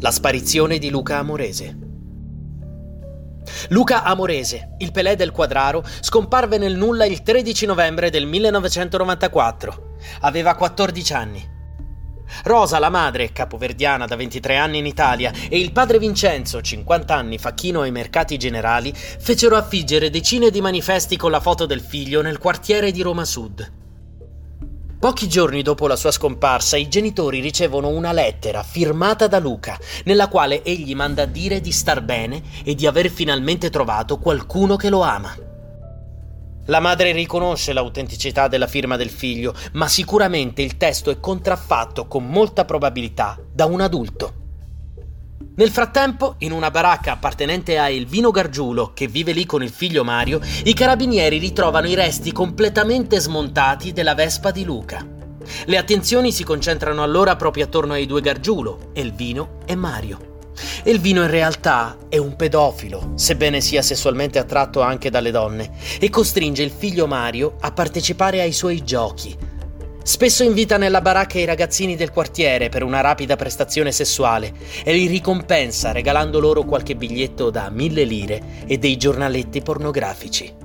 La sparizione di Luca Amorese. Luca Amorese, il Pelé del Quadraro, scomparve nel nulla il 13 novembre del 1994. Aveva 14 anni. Rosa, la madre, capoverdiana da 23 anni in Italia, e il padre Vincenzo, 50 anni facchino ai mercati generali, fecero affiggere decine di manifesti con la foto del figlio nel quartiere di Roma Sud. Pochi giorni dopo la sua scomparsa, i genitori ricevono una lettera firmata da Luca, nella quale egli manda a dire di star bene e di aver finalmente trovato qualcuno che lo ama. La madre riconosce l'autenticità della firma del figlio, ma sicuramente il testo è contraffatto con molta probabilità da un adulto. Nel frattempo, in una baracca appartenente a Elvino Gargiulo, che vive lì con il figlio Mario, i carabinieri ritrovano i resti completamente smontati della Vespa di Luca. Le attenzioni si concentrano allora proprio attorno ai due Gargiulo, Elvino e Mario. Elvino in realtà è un pedofilo, sebbene sia sessualmente attratto anche dalle donne, e costringe il figlio Mario a partecipare ai suoi giochi, Spesso invita nella baracca i ragazzini del quartiere per una rapida prestazione sessuale e li ricompensa regalando loro qualche biglietto da mille lire e dei giornaletti pornografici.